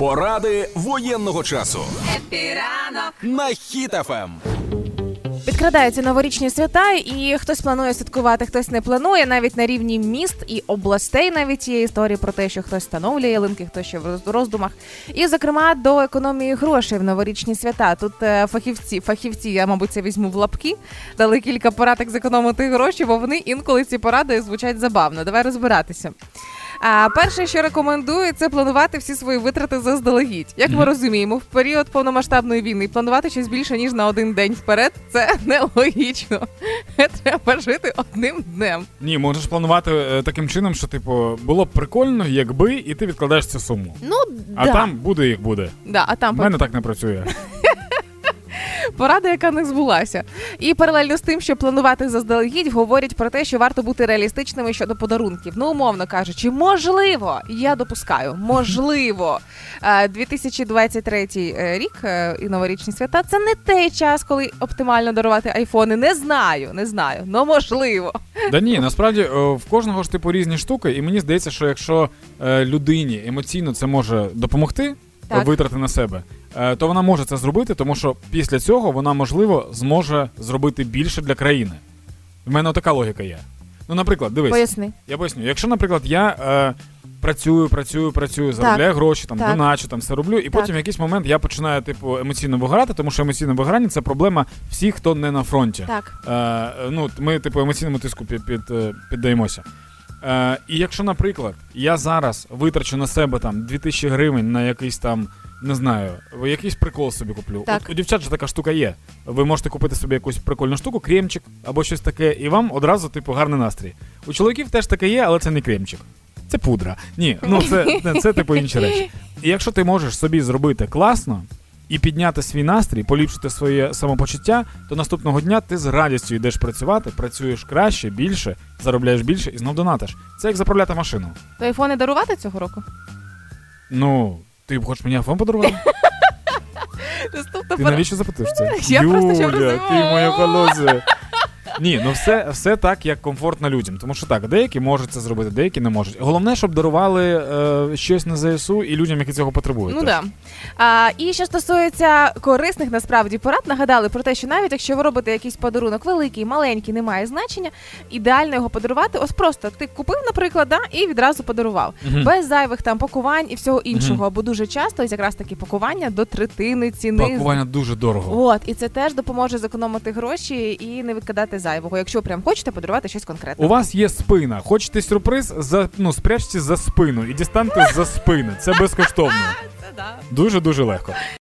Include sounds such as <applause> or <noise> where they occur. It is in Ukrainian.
Поради воєнного часу Happy ранок. на Ем. Хіт FM. Підкрадаються новорічні свята, і хтось планує святкувати, хтось не планує. Навіть на рівні міст і областей навіть є історії про те, що хтось встановлює ялинки, хтось ще в роздумах. І, зокрема, до економії грошей в новорічні свята. Тут е, фахівці, фахівці, я мабуть, це візьму в лапки, дали кілька порад, як зекономити гроші, бо вони інколи ці поради звучать забавно. Давай розбиратися. А перше, що рекомендую, це планувати всі свої витрати заздалегідь. Як ми розуміємо, в період повномасштабної війни планувати щось більше ніж на один день вперед це нелогічно. <laughs> Треба жити одним днем. Ні, можеш планувати е, таким чином, що типу було б прикольно, якби, і ти відкладаєш цю суму. Ну А да. там буде як буде. да, а У там мене так не працює. <laughs> порада, яка не збулася. І паралельно з тим, що планувати заздалегідь, говорять про те, що варто бути реалістичними щодо подарунків. Ну, умовно кажучи, можливо, я допускаю, можливо, е, 2023 рік е, і новорічні свята це не той час, коли оптимально дарувати айфони. Не знаю, не знаю, но можливо. Да ні, насправді е, в кожного ж типу різні штуки, і мені здається, що якщо е, людині емоційно це може допомогти. Так. Витрати на себе, е, то вона може це зробити, тому що після цього вона, можливо, зможе зробити більше для країни. В мене така логіка є. Ну, наприклад, дивись, Поясни. Я поясню, якщо, наприклад, я е, працюю, працюю, працюю, заробляю гроші, там Так. доначу, там все роблю, і Так. потім в якийсь момент я починаю типу емоційно вигорати, тому що емоційне вигорання це проблема всіх, хто не на фронті. Так. Е, ну, ми, типу, емоційному тиску під, під, е, піддаємося. Е, і якщо, наприклад, я зараз витрачу на себе там 2000 гривень на якийсь там. Не знаю, якийсь прикол собі куплю. Так. От у дівчат же така штука є. Ви можете купити собі якусь прикольну штуку, кремчик або щось таке, і вам одразу, типу, гарний настрій. У чоловіків теж таке є, але це не кремчик. Це пудра. Ні, ну це, <laughs> це, це типу інші речі. І якщо ти можеш собі зробити класно і підняти свій настрій, поліпшити своє самопочуття, то наступного дня ти з радістю йдеш працювати, працюєш краще, більше, заробляєш більше і знов донатиш. Це як заправляти машину. То айфони дарувати цього року? Ну, ти б хочеш мені айфон подарувати? Ти навіщо запитуєш це? Я просто Юля, ти моя холодзя. Ні, ну все, все так, як комфортно людям. Тому що так, деякі можуть це зробити, деякі не можуть. Головне, щоб дарували е, щось на ЗСУ і людям, які цього потребують. Ну теж. да. А, і що стосується корисних насправді порад, нагадали про те, що навіть якщо ви робите якийсь подарунок, великий, маленький, не має значення, ідеально його подарувати. Ось просто ти купив, наприклад, да, і відразу подарував. Мгм. Без зайвих там пакувань і всього іншого. Мгм. Бо дуже часто ось якраз такі пакування до третини ціни. Пакування дуже дорого. От, і це теж допоможе зекономити гроші і не викидати зайвого, якщо прям хочете подарувати щось конкретне. У вас є спина. Хочете сюрприз? За, ну, спрячте за спину і дістаньте за спини. Це <laughs> безкоштовно. Це да. Дуже дуже легко.